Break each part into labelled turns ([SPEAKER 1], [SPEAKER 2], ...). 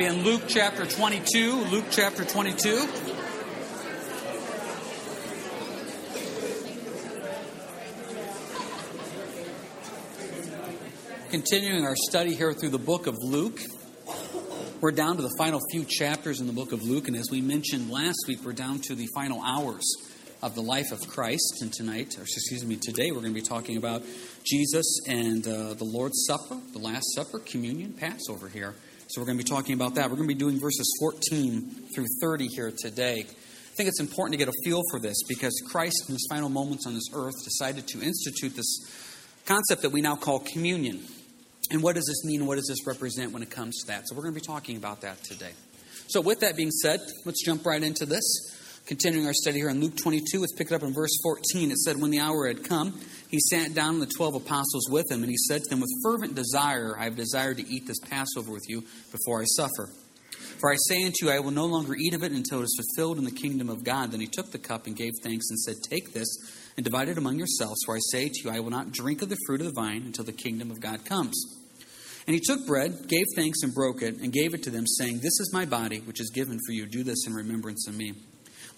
[SPEAKER 1] In Luke chapter 22, Luke chapter 22. Continuing our study here through the book of Luke. We're down to the final few chapters in the book of Luke, and as we mentioned last week, we're down to the final hours of the life of Christ. And tonight, or excuse me, today, we're going to be talking about Jesus and uh, the Lord's Supper, the Last Supper, communion, Passover here. So we're going to be talking about that. We're going to be doing verses 14 through 30 here today. I think it's important to get a feel for this because Christ, in his final moments on this earth, decided to institute this concept that we now call communion. And what does this mean? What does this represent when it comes to that? So we're going to be talking about that today. So, with that being said, let's jump right into this. Continuing our study here in Luke 22, let's pick it up in verse 14. It said, When the hour had come, he sat down the twelve apostles with him, and he said to them, With fervent desire I have desired to eat this Passover with you before I suffer. For I say unto you, I will no longer eat of it until it is fulfilled in the kingdom of God. Then he took the cup and gave thanks and said, Take this and divide it among yourselves. For I say to you, I will not drink of the fruit of the vine until the kingdom of God comes. And he took bread, gave thanks, and broke it, and gave it to them, saying, This is my body, which is given for you. Do this in remembrance of me.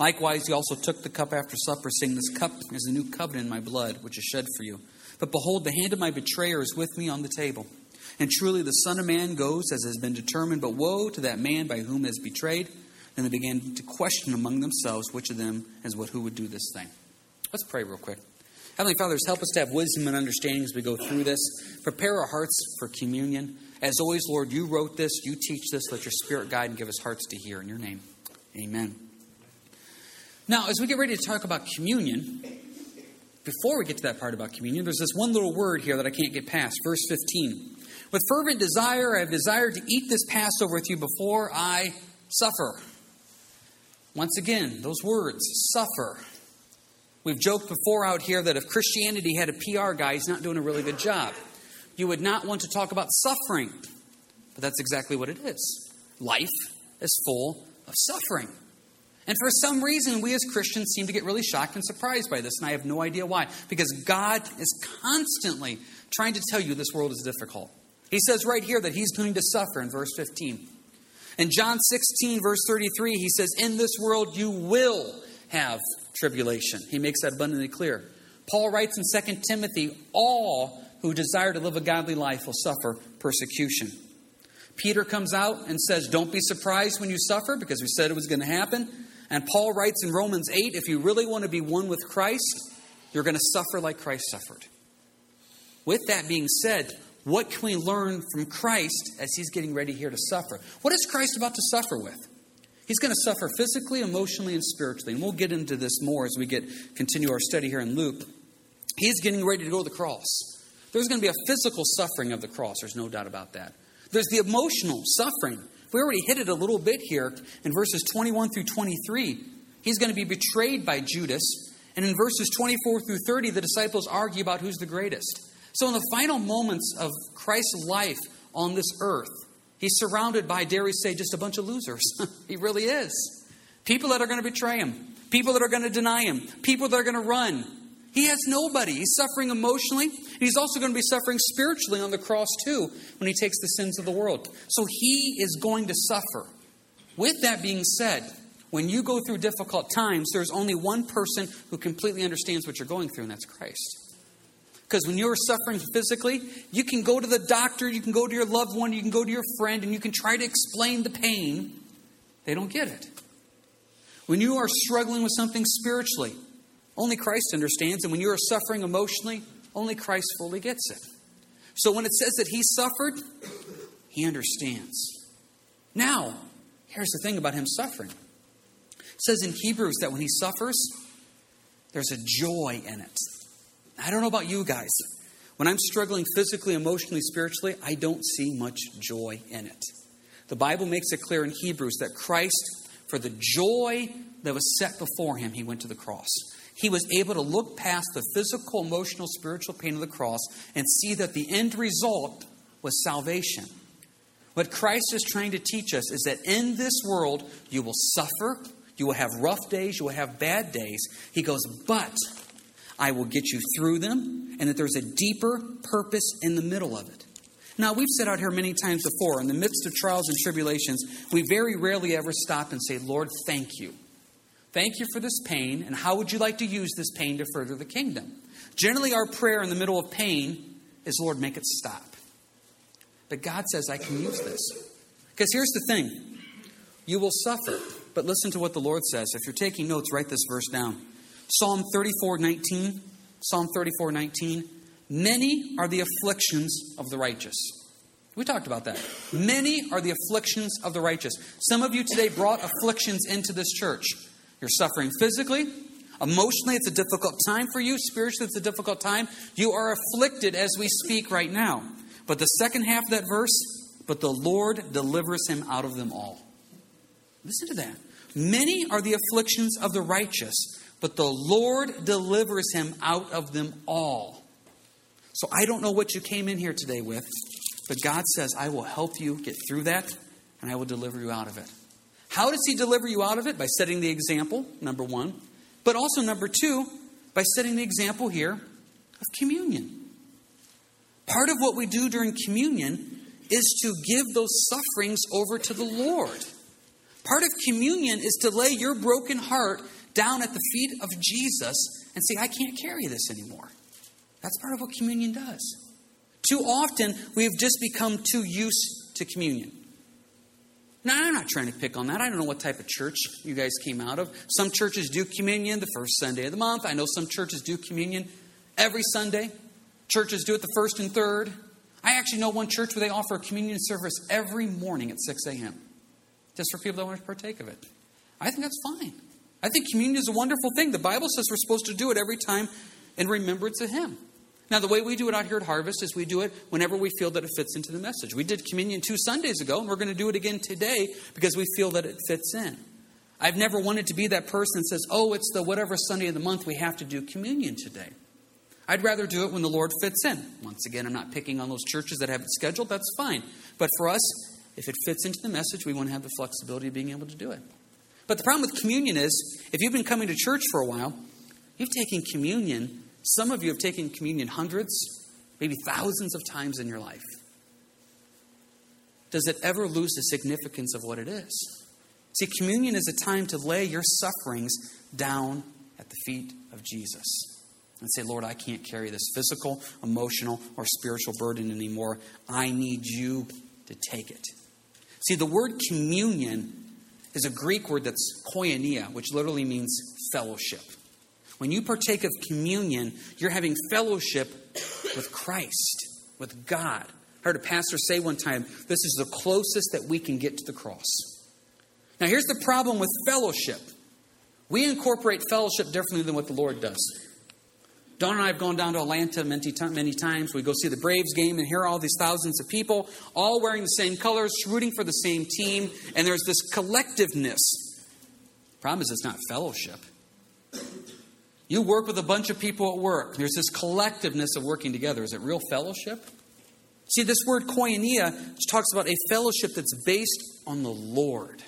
[SPEAKER 1] Likewise, he also took the cup after supper, saying, This cup is the new covenant in my blood, which is shed for you. But behold, the hand of my betrayer is with me on the table. And truly the Son of Man goes as has been determined, but woe to that man by whom is betrayed. Then they began to question among themselves which of them is what who would do this thing. Let's pray real quick. Heavenly Fathers, help us to have wisdom and understanding as we go through this. Prepare our hearts for communion. As always, Lord, you wrote this, you teach this. Let your Spirit guide and give us hearts to hear. In your name, amen. Now, as we get ready to talk about communion, before we get to that part about communion, there's this one little word here that I can't get past. Verse 15. With fervent desire, I have desired to eat this Passover with you before I suffer. Once again, those words, suffer. We've joked before out here that if Christianity had a PR guy, he's not doing a really good job. You would not want to talk about suffering, but that's exactly what it is. Life is full of suffering. And for some reason, we as Christians seem to get really shocked and surprised by this, and I have no idea why. Because God is constantly trying to tell you this world is difficult. He says right here that He's going to suffer in verse 15. In John 16, verse 33, He says, In this world you will have tribulation. He makes that abundantly clear. Paul writes in 2 Timothy, All who desire to live a godly life will suffer persecution. Peter comes out and says, Don't be surprised when you suffer, because we said it was going to happen. And Paul writes in Romans 8 if you really want to be one with Christ, you're going to suffer like Christ suffered. With that being said, what can we learn from Christ as he's getting ready here to suffer? What is Christ about to suffer with? He's going to suffer physically, emotionally, and spiritually. And we'll get into this more as we get continue our study here in Luke. He's getting ready to go to the cross. There's going to be a physical suffering of the cross, there's no doubt about that. There's the emotional suffering we already hit it a little bit here in verses 21 through 23. He's going to be betrayed by Judas. And in verses 24 through 30, the disciples argue about who's the greatest. So, in the final moments of Christ's life on this earth, he's surrounded by, dare we say, just a bunch of losers. he really is. People that are going to betray him, people that are going to deny him, people that are going to run, he has nobody. He's suffering emotionally. He's also going to be suffering spiritually on the cross, too, when he takes the sins of the world. So he is going to suffer. With that being said, when you go through difficult times, there's only one person who completely understands what you're going through, and that's Christ. Because when you're suffering physically, you can go to the doctor, you can go to your loved one, you can go to your friend, and you can try to explain the pain. They don't get it. When you are struggling with something spiritually, only Christ understands. And when you are suffering emotionally, only Christ fully gets it. So when it says that he suffered, he understands. Now, here's the thing about him suffering. It says in Hebrews that when he suffers, there's a joy in it. I don't know about you guys. When I'm struggling physically, emotionally, spiritually, I don't see much joy in it. The Bible makes it clear in Hebrews that Christ, for the joy that was set before him, he went to the cross he was able to look past the physical, emotional, spiritual pain of the cross and see that the end result was salvation. What Christ is trying to teach us is that in this world, you will suffer, you will have rough days, you will have bad days. He goes, but I will get you through them, and that there's a deeper purpose in the middle of it. Now, we've said out here many times before, in the midst of trials and tribulations, we very rarely ever stop and say, Lord, thank you. Thank you for this pain, and how would you like to use this pain to further the kingdom? Generally, our prayer in the middle of pain is, Lord, make it stop. But God says, I can use this. Because here's the thing you will suffer. But listen to what the Lord says. If you're taking notes, write this verse down. Psalm 34 19. Psalm 34 19. Many are the afflictions of the righteous. We talked about that. Many are the afflictions of the righteous. Some of you today brought afflictions into this church. You're suffering physically, emotionally, it's a difficult time for you, spiritually, it's a difficult time. You are afflicted as we speak right now. But the second half of that verse, but the Lord delivers him out of them all. Listen to that. Many are the afflictions of the righteous, but the Lord delivers him out of them all. So I don't know what you came in here today with, but God says, I will help you get through that and I will deliver you out of it. How does He deliver you out of it? By setting the example, number one. But also, number two, by setting the example here of communion. Part of what we do during communion is to give those sufferings over to the Lord. Part of communion is to lay your broken heart down at the feet of Jesus and say, I can't carry this anymore. That's part of what communion does. Too often, we've just become too used to communion. Now, I'm not trying to pick on that. I don't know what type of church you guys came out of. Some churches do communion the first Sunday of the month. I know some churches do communion every Sunday. Churches do it the first and third. I actually know one church where they offer a communion service every morning at 6 a.m. just for people that want to partake of it. I think that's fine. I think communion is a wonderful thing. The Bible says we're supposed to do it every time in remembrance of Him. Now, the way we do it out here at Harvest is we do it whenever we feel that it fits into the message. We did communion two Sundays ago, and we're going to do it again today because we feel that it fits in. I've never wanted to be that person that says, oh, it's the whatever Sunday of the month we have to do communion today. I'd rather do it when the Lord fits in. Once again, I'm not picking on those churches that have it scheduled, that's fine. But for us, if it fits into the message, we want to have the flexibility of being able to do it. But the problem with communion is, if you've been coming to church for a while, you've taken communion some of you have taken communion hundreds, maybe thousands of times in your life. Does it ever lose the significance of what it is? See, communion is a time to lay your sufferings down at the feet of Jesus and say, Lord, I can't carry this physical, emotional, or spiritual burden anymore. I need you to take it. See, the word communion is a Greek word that's koinonia, which literally means fellowship. When you partake of communion, you're having fellowship with Christ, with God. I heard a pastor say one time, this is the closest that we can get to the cross. Now, here's the problem with fellowship we incorporate fellowship differently than what the Lord does. Don and I have gone down to Atlanta many, many times. We go see the Braves game and hear all these thousands of people, all wearing the same colors, rooting for the same team, and there's this collectiveness. Problem is, it's not fellowship. You work with a bunch of people at work. There's this collectiveness of working together. Is it real fellowship? See, this word koinonia talks about a fellowship that's based on the Lord,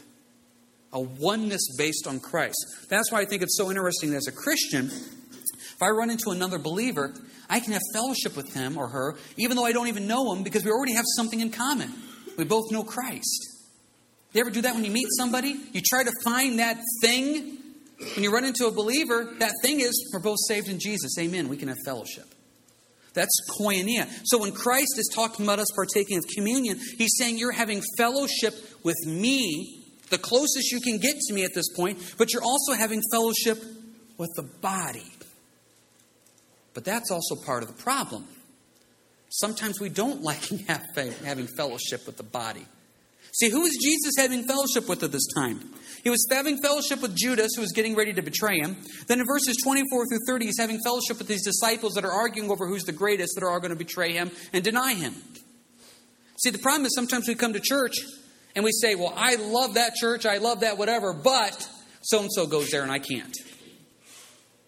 [SPEAKER 1] a oneness based on Christ. That's why I think it's so interesting that as a Christian, if I run into another believer, I can have fellowship with him or her, even though I don't even know him, because we already have something in common. We both know Christ. You ever do that when you meet somebody? You try to find that thing when you run into a believer, that thing is we're both saved in Jesus. Amen. We can have fellowship. That's koinonia. So when Christ is talking about us partaking of communion, he's saying you're having fellowship with me, the closest you can get to me at this point, but you're also having fellowship with the body. But that's also part of the problem. Sometimes we don't like having fellowship with the body. See, who is Jesus having fellowship with at this time? He was having fellowship with Judas, who was getting ready to betray him. Then in verses 24 through 30, he's having fellowship with these disciples that are arguing over who's the greatest, that are all going to betray him and deny him. See, the problem is sometimes we come to church and we say, Well, I love that church, I love that whatever, but so and so goes there and I can't.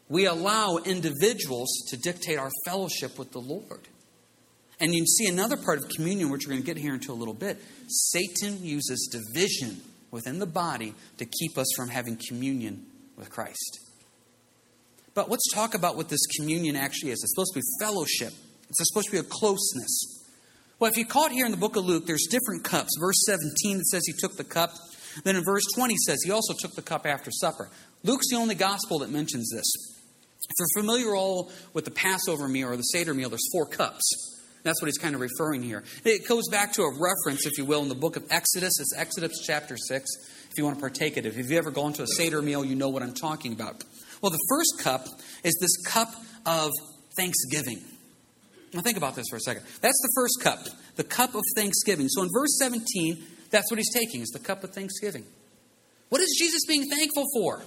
[SPEAKER 1] We allow individuals to dictate our fellowship with the Lord. And you see another part of communion, which we're going to get here into a little bit. Satan uses division within the body to keep us from having communion with Christ. But let's talk about what this communion actually is. It's supposed to be fellowship, it's supposed to be a closeness. Well, if you caught here in the book of Luke, there's different cups. Verse 17, it says he took the cup. Then in verse 20 says he also took the cup after supper. Luke's the only gospel that mentions this. If you're familiar all with the Passover meal or the Seder meal, there's four cups. That's what he's kind of referring here. It goes back to a reference, if you will, in the book of Exodus. It's Exodus chapter 6, if you want to partake it. If you've ever gone to a Seder meal, you know what I'm talking about. Well, the first cup is this cup of thanksgiving. Now, think about this for a second. That's the first cup, the cup of thanksgiving. So in verse 17, that's what he's taking, is the cup of thanksgiving. What is Jesus being thankful for?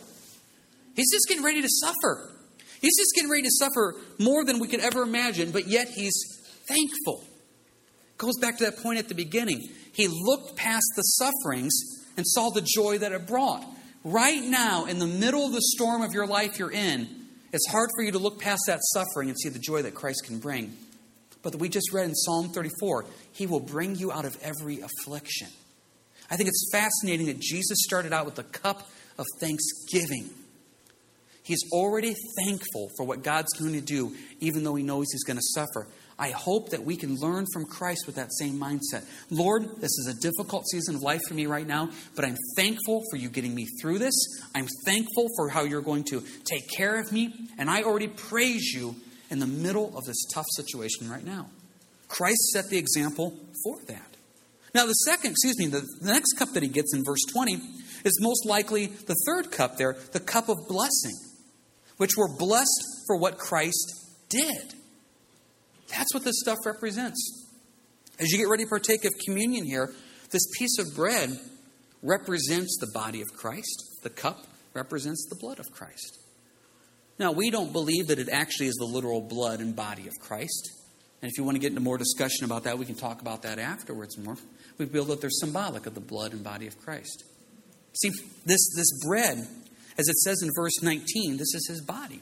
[SPEAKER 1] He's just getting ready to suffer. He's just getting ready to suffer more than we could ever imagine, but yet he's thankful. Goes back to that point at the beginning. He looked past the sufferings and saw the joy that it brought. Right now, in the middle of the storm of your life you're in, it's hard for you to look past that suffering and see the joy that Christ can bring. But we just read in Psalm 34, He will bring you out of every affliction. I think it's fascinating that Jesus started out with a cup of thanksgiving. He's already thankful for what God's going to do, even though he knows he's going to suffer. I hope that we can learn from Christ with that same mindset. Lord, this is a difficult season of life for me right now, but I'm thankful for you getting me through this. I'm thankful for how you're going to take care of me, and I already praise you in the middle of this tough situation right now. Christ set the example for that. Now, the second, excuse me, the, the next cup that he gets in verse 20 is most likely the third cup there, the cup of blessing, which we're blessed for what Christ did. That's what this stuff represents. As you get ready to partake of communion here, this piece of bread represents the body of Christ, the cup represents the blood of Christ. Now, we don't believe that it actually is the literal blood and body of Christ. And if you want to get into more discussion about that, we can talk about that afterwards more. We feel that they're symbolic of the blood and body of Christ. See, this, this bread, as it says in verse 19, this is his body.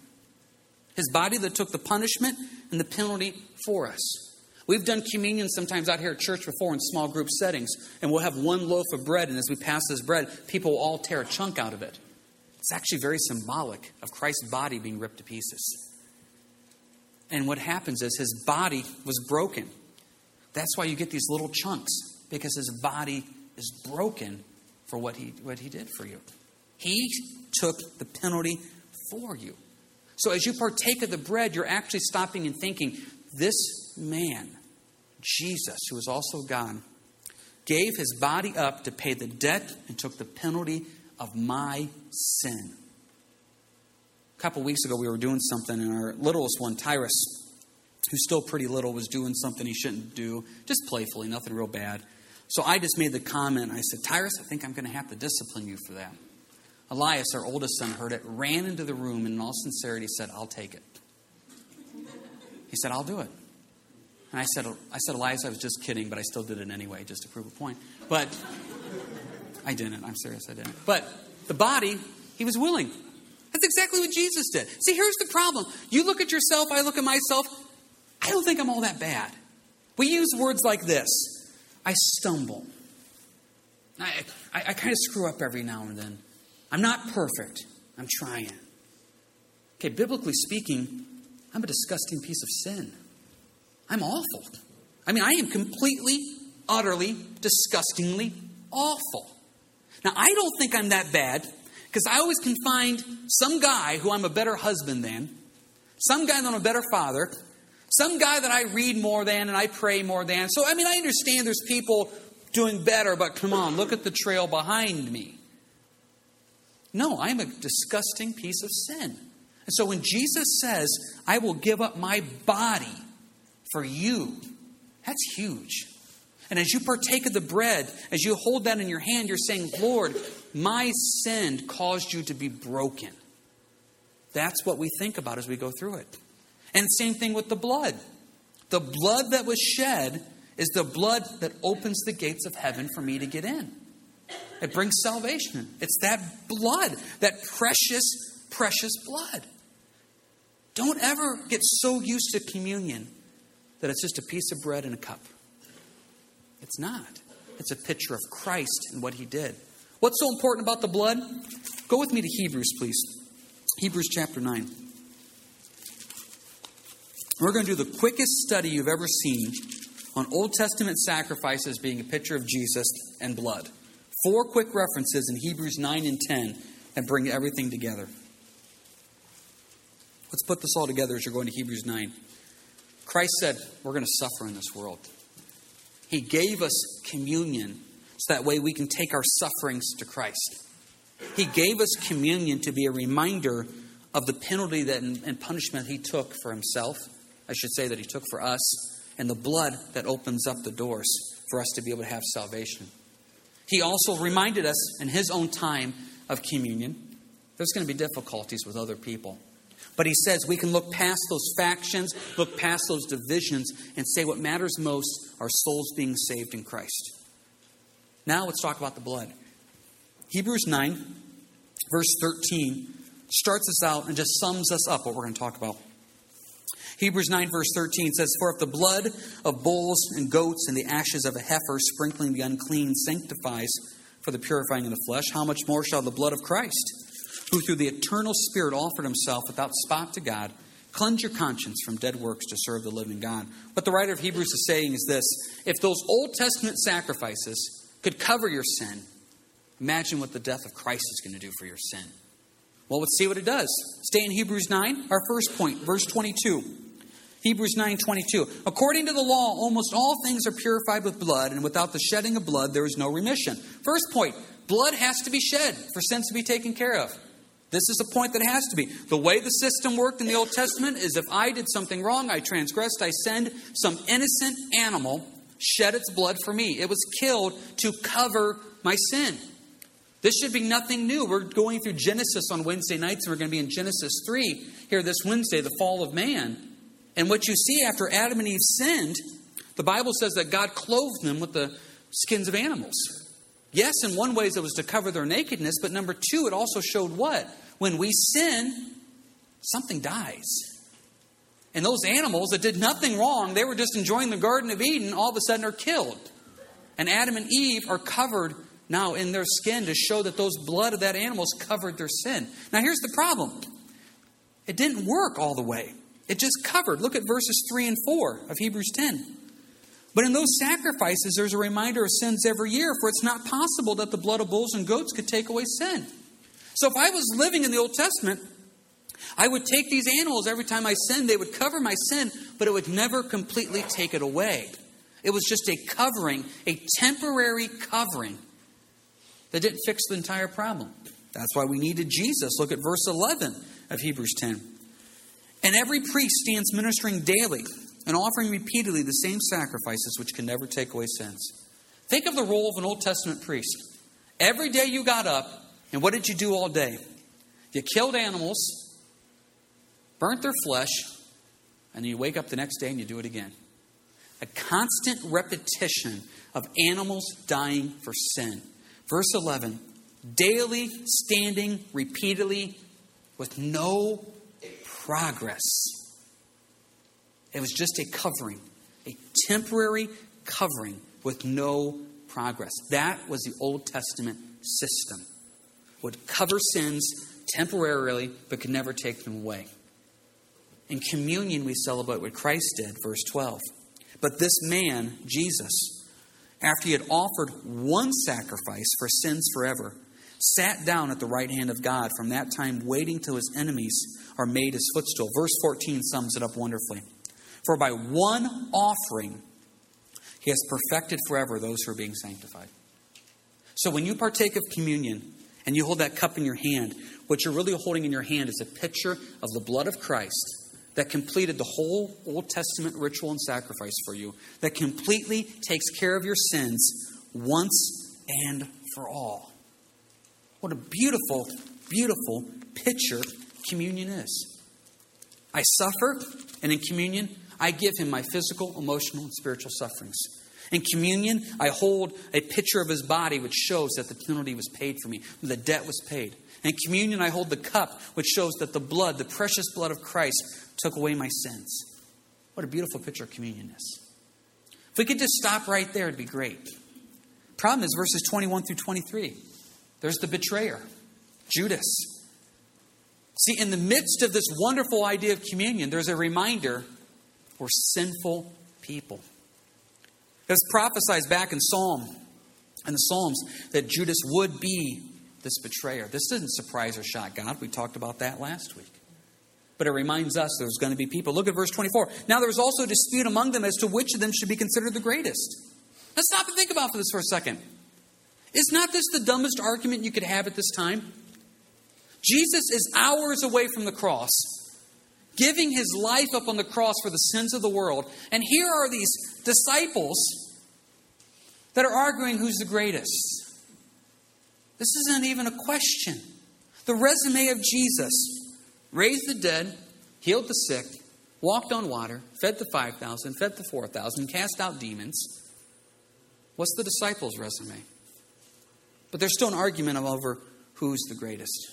[SPEAKER 1] His body that took the punishment and the penalty for us. We've done communion sometimes out here at church before in small group settings, and we'll have one loaf of bread, and as we pass this bread, people will all tear a chunk out of it. It's actually very symbolic of Christ's body being ripped to pieces. And what happens is his body was broken. That's why you get these little chunks, because his body is broken for what he, what he did for you. He took the penalty for you. So as you partake of the bread, you're actually stopping and thinking, this man, Jesus, who is also God, gave his body up to pay the debt and took the penalty of my sin. A couple weeks ago, we were doing something, and our littlest one, Tyrus, who's still pretty little, was doing something he shouldn't do, just playfully, nothing real bad. So I just made the comment. I said, Tyrus, I think I'm going to have to discipline you for that. Elias, our oldest son, heard it, ran into the room, and in all sincerity said, I'll take it. He said, I'll do it. And I said, I said, Elias, I was just kidding, but I still did it anyway, just to prove a point. But I didn't. I'm serious, I didn't. But the body, he was willing. That's exactly what Jesus did. See, here's the problem. You look at yourself, I look at myself. I don't think I'm all that bad. We use words like this I stumble. I, I, I kind of screw up every now and then. I'm not perfect. I'm trying. Okay, biblically speaking, I'm a disgusting piece of sin. I'm awful. I mean, I am completely, utterly, disgustingly awful. Now, I don't think I'm that bad because I always can find some guy who I'm a better husband than, some guy that I'm a better father, some guy that I read more than and I pray more than. So, I mean, I understand there's people doing better, but come on, look at the trail behind me. No, I'm a disgusting piece of sin. And so when Jesus says, I will give up my body for you, that's huge. And as you partake of the bread, as you hold that in your hand, you're saying, Lord, my sin caused you to be broken. That's what we think about as we go through it. And same thing with the blood. The blood that was shed is the blood that opens the gates of heaven for me to get in. It brings salvation. It's that blood, that precious, precious blood. Don't ever get so used to communion that it's just a piece of bread and a cup. It's not. It's a picture of Christ and what he did. What's so important about the blood? Go with me to Hebrews, please. Hebrews chapter 9. We're going to do the quickest study you've ever seen on Old Testament sacrifices being a picture of Jesus and blood. Four quick references in Hebrews 9 and 10 and bring everything together. Let's put this all together as you're going to Hebrews 9. Christ said, We're going to suffer in this world. He gave us communion so that way we can take our sufferings to Christ. He gave us communion to be a reminder of the penalty that and punishment He took for Himself. I should say that He took for us, and the blood that opens up the doors for us to be able to have salvation. He also reminded us in His own time of communion. There's going to be difficulties with other people. But he says we can look past those factions, look past those divisions, and say what matters most are souls being saved in Christ. Now let's talk about the blood. Hebrews 9, verse 13, starts us out and just sums us up what we're going to talk about. Hebrews 9, verse 13 says, For if the blood of bulls and goats and the ashes of a heifer sprinkling the unclean sanctifies for the purifying of the flesh, how much more shall the blood of Christ, who through the eternal Spirit offered himself without spot to God, cleanse your conscience from dead works to serve the living God? What the writer of Hebrews is saying is this if those Old Testament sacrifices could cover your sin, imagine what the death of Christ is going to do for your sin. Well, let's see what it does. Stay in Hebrews 9, our first point, verse 22. Hebrews 9:22 According to the law almost all things are purified with blood and without the shedding of blood there is no remission. First point, blood has to be shed for sins to be taken care of. This is a point that has to be. The way the system worked in the Old Testament is if I did something wrong, I transgressed, I send some innocent animal shed its blood for me. It was killed to cover my sin. This should be nothing new. We're going through Genesis on Wednesday nights, and we're going to be in Genesis 3 here this Wednesday, the fall of man. And what you see after Adam and Eve sinned, the Bible says that God clothed them with the skins of animals. Yes, in one way it was to cover their nakedness, but number two, it also showed what? When we sin, something dies. And those animals that did nothing wrong, they were just enjoying the Garden of Eden, all of a sudden are killed. And Adam and Eve are covered now in their skin to show that those blood of that animals covered their sin. Now here's the problem. It didn't work all the way. It just covered. Look at verses 3 and 4 of Hebrews 10. But in those sacrifices, there's a reminder of sins every year, for it's not possible that the blood of bulls and goats could take away sin. So if I was living in the Old Testament, I would take these animals every time I sinned, they would cover my sin, but it would never completely take it away. It was just a covering, a temporary covering that didn't fix the entire problem. That's why we needed Jesus. Look at verse 11 of Hebrews 10. And every priest stands ministering daily and offering repeatedly the same sacrifices which can never take away sins. Think of the role of an Old Testament priest. Every day you got up, and what did you do all day? You killed animals, burnt their flesh, and then you wake up the next day and you do it again. A constant repetition of animals dying for sin. Verse 11 daily standing repeatedly with no progress. It was just a covering, a temporary covering with no progress. That was the Old Testament system. Would cover sins temporarily, but could never take them away. In communion, we celebrate what Christ did, verse 12. But this man, Jesus, after he had offered one sacrifice for sins forever, sat down at the right hand of God, from that time waiting till his enemies are made his footstool. Verse 14 sums it up wonderfully. For by one offering, he has perfected forever those who are being sanctified. So when you partake of communion and you hold that cup in your hand, what you're really holding in your hand is a picture of the blood of Christ that completed the whole Old Testament ritual and sacrifice for you, that completely takes care of your sins once and for all. What a beautiful, beautiful picture communion is. I suffer, and in communion, I give him my physical, emotional, and spiritual sufferings. In communion, I hold a picture of his body which shows that the penalty was paid for me, the debt was paid. In communion, I hold the cup which shows that the blood, the precious blood of Christ, took away my sins. What a beautiful picture communion is. If we could just stop right there, it'd be great. Problem is verses 21 through 23. There's the betrayer, Judas. See, in the midst of this wonderful idea of communion, there's a reminder we're sinful people. It was prophesied back in Psalm, in the Psalms, that Judas would be this betrayer. This didn't surprise or shock God. We talked about that last week. But it reminds us there's going to be people. Look at verse 24. Now there was also a dispute among them as to which of them should be considered the greatest. Let's stop and think about for this for a second. Is not this the dumbest argument you could have at this time? Jesus is hours away from the cross, giving his life up on the cross for the sins of the world. And here are these disciples that are arguing who's the greatest. This isn't even a question. The resume of Jesus raised the dead, healed the sick, walked on water, fed the 5,000, fed the 4,000, cast out demons. What's the disciples' resume? But there's still an argument over who's the greatest.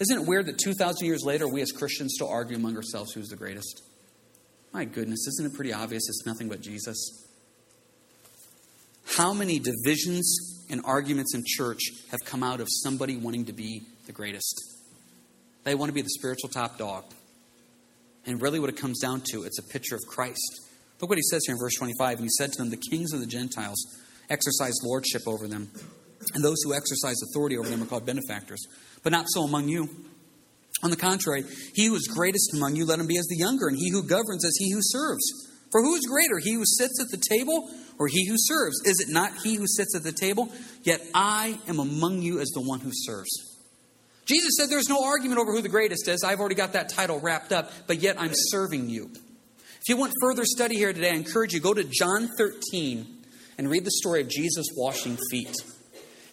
[SPEAKER 1] Isn't it weird that 2,000 years later, we as Christians still argue among ourselves who's the greatest? My goodness, isn't it pretty obvious it's nothing but Jesus? How many divisions and arguments in church have come out of somebody wanting to be the greatest? They want to be the spiritual top dog. And really, what it comes down to, it's a picture of Christ. Look what he says here in verse 25. And he said to them, The kings of the Gentiles exercise lordship over them, and those who exercise authority over them are called benefactors. But not so among you. On the contrary, he who is greatest among you, let him be as the younger, and he who governs as he who serves. For who is greater, he who sits at the table or he who serves? Is it not he who sits at the table? Yet I am among you as the one who serves. Jesus said there's no argument over who the greatest is. I've already got that title wrapped up, but yet I'm serving you. If you want further study here today, I encourage you go to John 13 and read the story of Jesus washing feet.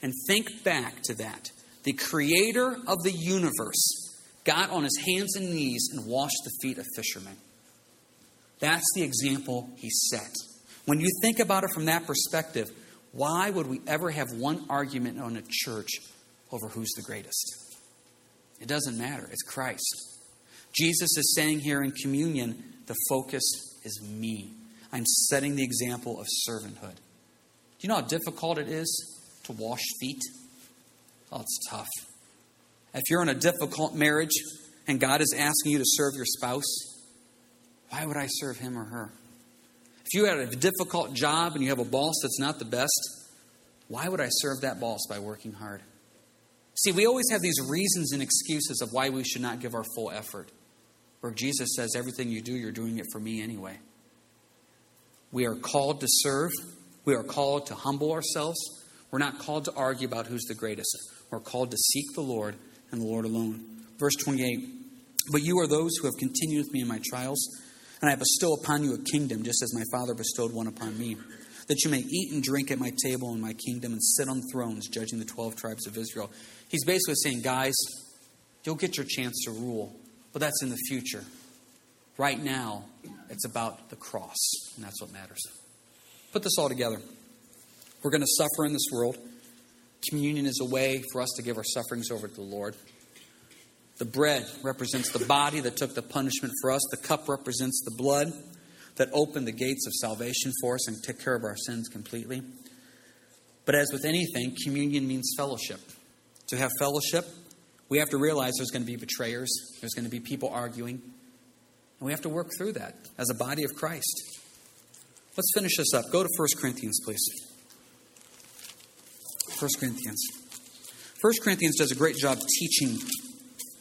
[SPEAKER 1] And think back to that. The creator of the universe got on his hands and knees and washed the feet of fishermen. That's the example he set. When you think about it from that perspective, why would we ever have one argument on a church over who's the greatest? It doesn't matter. It's Christ. Jesus is saying here in communion, the focus is me. I'm setting the example of servanthood. Do you know how difficult it is to wash feet? Oh, it's tough. If you're in a difficult marriage and God is asking you to serve your spouse, why would I serve him or her? If you had a difficult job and you have a boss that's not the best, why would I serve that boss by working hard? See, we always have these reasons and excuses of why we should not give our full effort. Where Jesus says, everything you do, you're doing it for me anyway. We are called to serve, we are called to humble ourselves. We're not called to argue about who's the greatest. We're called to seek the Lord and the Lord alone. Verse 28 But you are those who have continued with me in my trials, and I bestow upon you a kingdom, just as my Father bestowed one upon me that you may eat and drink at my table in my kingdom and sit on thrones, judging the 12 tribes of Israel. He's basically saying, guys, you'll get your chance to rule, but that's in the future. Right now, it's about the cross, and that's what matters. Put this all together. We're going to suffer in this world. Communion is a way for us to give our sufferings over to the Lord. The bread represents the body that took the punishment for us, the cup represents the blood that opened the gates of salvation for us and took care of our sins completely. But as with anything, communion means fellowship. To have fellowship, we have to realize there's going to be betrayers, there's going to be people arguing, and we have to work through that as a body of Christ. Let's finish this up. Go to 1 Corinthians, please. 1 Corinthians. 1 Corinthians does a great job teaching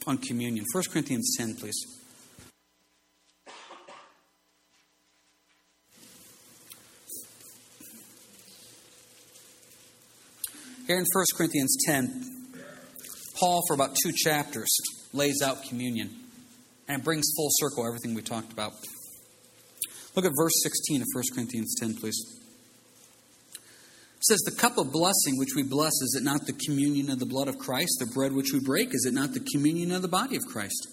[SPEAKER 1] on communion. 1 Corinthians 10, please. Here in 1 Corinthians 10, Paul, for about two chapters, lays out communion. And it brings full circle everything we talked about. Look at verse 16 of 1 Corinthians 10, please. Says, The cup of blessing which we bless, is it not the communion of the blood of Christ? The bread which we break, is it not the communion of the body of Christ?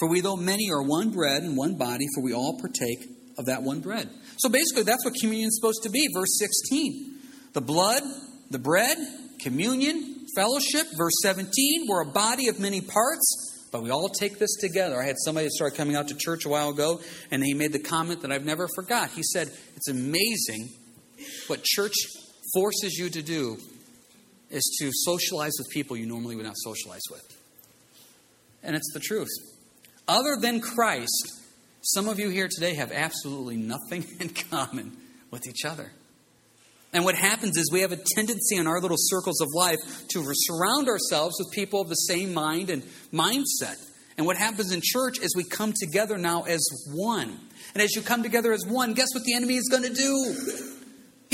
[SPEAKER 1] For we, though many, are one bread and one body, for we all partake of that one bread. So basically, that's what communion is supposed to be. Verse 16 the blood, the bread, communion, fellowship. Verse 17, we're a body of many parts, but we all take this together. I had somebody start coming out to church a while ago, and he made the comment that I've never forgot. He said, It's amazing what church forces you to do is to socialize with people you normally would not socialize with. And it's the truth. Other than Christ, some of you here today have absolutely nothing in common with each other. And what happens is we have a tendency in our little circles of life to surround ourselves with people of the same mind and mindset. And what happens in church is we come together now as one. And as you come together as one, guess what the enemy is going to do?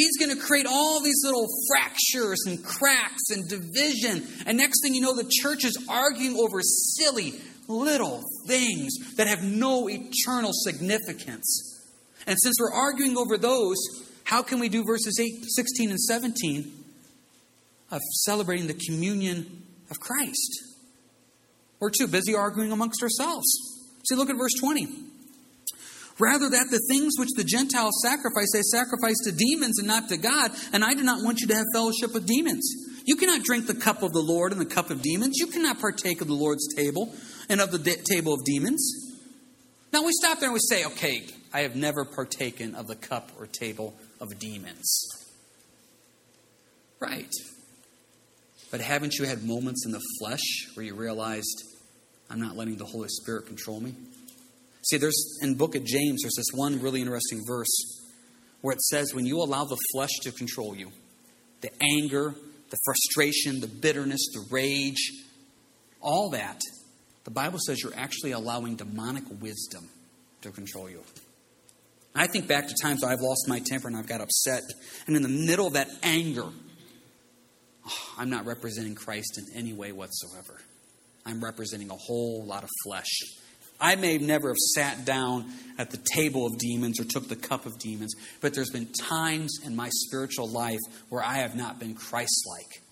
[SPEAKER 1] He's going to create all these little fractures and cracks and division. And next thing you know, the church is arguing over silly little things that have no eternal significance. And since we're arguing over those, how can we do verses 8, 16, and 17 of celebrating the communion of Christ? We're too busy arguing amongst ourselves. See, look at verse 20. Rather, that the things which the Gentiles sacrifice, they sacrifice to demons and not to God, and I do not want you to have fellowship with demons. You cannot drink the cup of the Lord and the cup of demons. You cannot partake of the Lord's table and of the de- table of demons. Now we stop there and we say, okay, I have never partaken of the cup or table of demons. Right. But haven't you had moments in the flesh where you realized, I'm not letting the Holy Spirit control me? See, there's in book of James, there's this one really interesting verse where it says, when you allow the flesh to control you, the anger, the frustration, the bitterness, the rage, all that, the Bible says you're actually allowing demonic wisdom to control you. I think back to times I've lost my temper and I've got upset, and in the middle of that anger, oh, I'm not representing Christ in any way whatsoever. I'm representing a whole lot of flesh. I may never have sat down at the table of demons or took the cup of demons, but there's been times in my spiritual life where I have not been Christ like.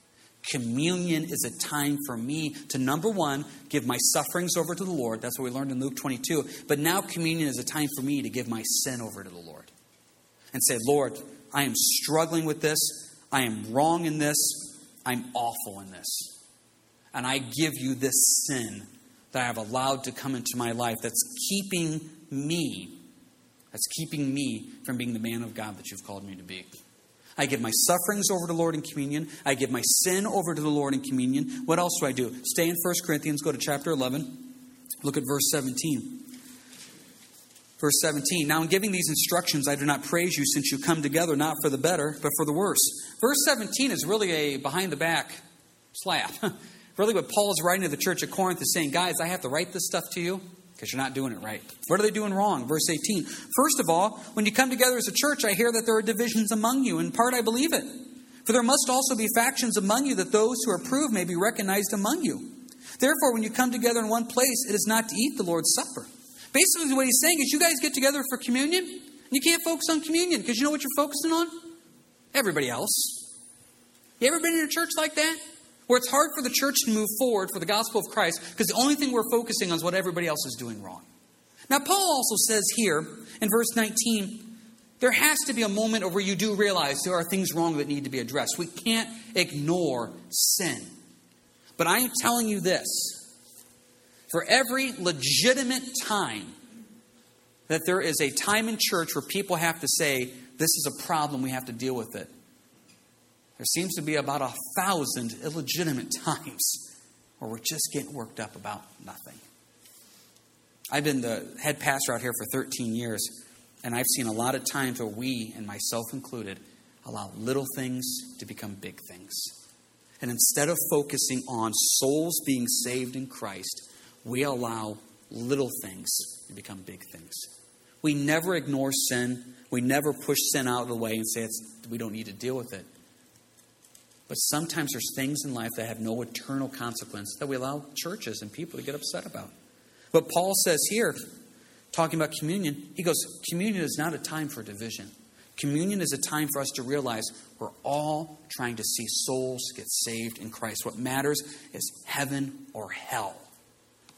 [SPEAKER 1] Communion is a time for me to, number one, give my sufferings over to the Lord. That's what we learned in Luke 22. But now communion is a time for me to give my sin over to the Lord and say, Lord, I am struggling with this. I am wrong in this. I'm awful in this. And I give you this sin that I have allowed to come into my life that's keeping me, that's keeping me from being the man of God that you've called me to be. I give my sufferings over to the Lord in communion. I give my sin over to the Lord in communion. What else do I do? Stay in 1 Corinthians, go to chapter 11. Look at verse 17. Verse 17. Now, in giving these instructions, I do not praise you since you come together not for the better, but for the worse. Verse 17 is really a behind the back slap. really, what Paul is writing to the church at Corinth is saying, guys, I have to write this stuff to you because you're not doing it right. What are they doing wrong? Verse 18. First of all, when you come together as a church, I hear that there are divisions among you. In part, I believe it. For there must also be factions among you that those who are approved may be recognized among you. Therefore, when you come together in one place, it is not to eat the Lord's Supper. Basically, what he's saying is you guys get together for communion, and you can't focus on communion because you know what you're focusing on? Everybody else. You ever been in a church like that? Where it's hard for the church to move forward for the gospel of Christ because the only thing we're focusing on is what everybody else is doing wrong. Now, Paul also says here in verse 19, there has to be a moment where you do realize there are things wrong that need to be addressed. We can't ignore sin. But I am telling you this for every legitimate time that there is a time in church where people have to say, this is a problem, we have to deal with it. There seems to be about a thousand illegitimate times where we're just getting worked up about nothing. I've been the head pastor out here for 13 years, and I've seen a lot of times where we, and myself included, allow little things to become big things. And instead of focusing on souls being saved in Christ, we allow little things to become big things. We never ignore sin. We never push sin out of the way and say we don't need to deal with it. But sometimes there's things in life that have no eternal consequence that we allow churches and people to get upset about. But Paul says here, talking about communion, he goes, Communion is not a time for division. Communion is a time for us to realize we're all trying to see souls get saved in Christ. What matters is heaven or hell.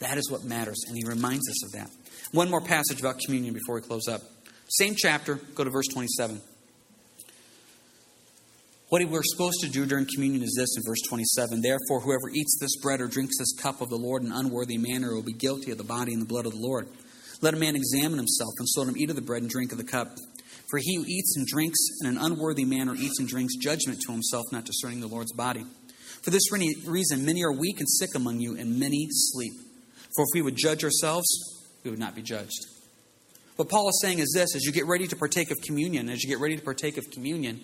[SPEAKER 1] That is what matters. And he reminds us of that. One more passage about communion before we close up. Same chapter, go to verse 27. What we're supposed to do during communion is this in verse 27 Therefore, whoever eats this bread or drinks this cup of the Lord in an unworthy manner will be guilty of the body and the blood of the Lord. Let a man examine himself, and so let him eat of the bread and drink of the cup. For he who eats and drinks in an unworthy manner eats and drinks judgment to himself, not discerning the Lord's body. For this reason, many are weak and sick among you, and many sleep. For if we would judge ourselves, we would not be judged. What Paul is saying is this as you get ready to partake of communion, as you get ready to partake of communion,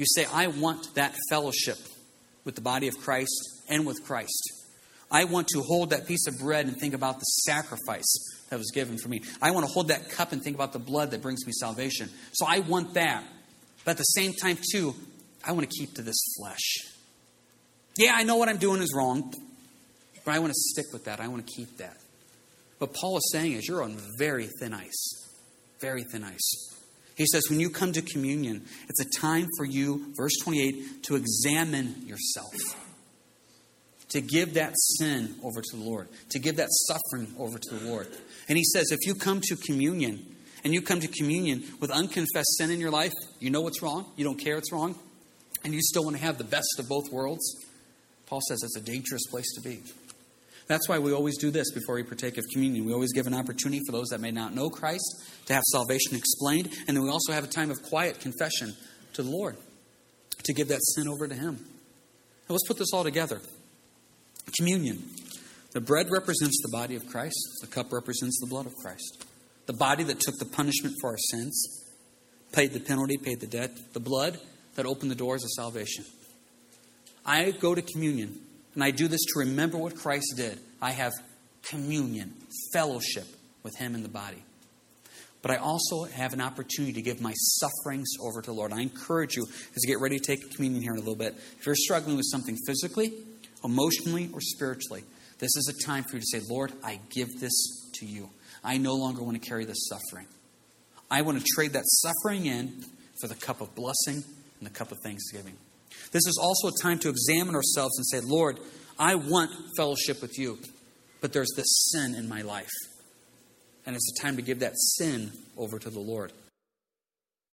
[SPEAKER 1] You say, I want that fellowship with the body of Christ and with Christ. I want to hold that piece of bread and think about the sacrifice that was given for me. I want to hold that cup and think about the blood that brings me salvation. So I want that. But at the same time, too, I want to keep to this flesh. Yeah, I know what I'm doing is wrong, but I want to stick with that. I want to keep that. What Paul is saying is you're on very thin ice. Very thin ice. He says, when you come to communion, it's a time for you, verse 28, to examine yourself, to give that sin over to the Lord, to give that suffering over to the Lord. And he says, if you come to communion, and you come to communion with unconfessed sin in your life, you know what's wrong, you don't care it's wrong, and you still want to have the best of both worlds, Paul says it's a dangerous place to be. That's why we always do this before we partake of communion. We always give an opportunity for those that may not know Christ to have salvation explained, and then we also have a time of quiet confession to the Lord to give that sin over to Him. Now let's put this all together. Communion. The bread represents the body of Christ, the cup represents the blood of Christ. The body that took the punishment for our sins, paid the penalty, paid the debt, the blood that opened the doors of salvation. I go to communion and I do this to remember what Christ did. I have communion, fellowship with Him in the body. But I also have an opportunity to give my sufferings over to the Lord. I encourage you as you get ready to take communion here in a little bit. If you're struggling with something physically, emotionally, or spiritually, this is a time for you to say, Lord, I give this to you. I no longer want to carry this suffering. I want to trade that suffering in for the cup of blessing and the cup of thanksgiving. This is also a time to examine ourselves and say, Lord, I want fellowship with you, but there's this sin in my life. And it's a time to give that sin over to the Lord.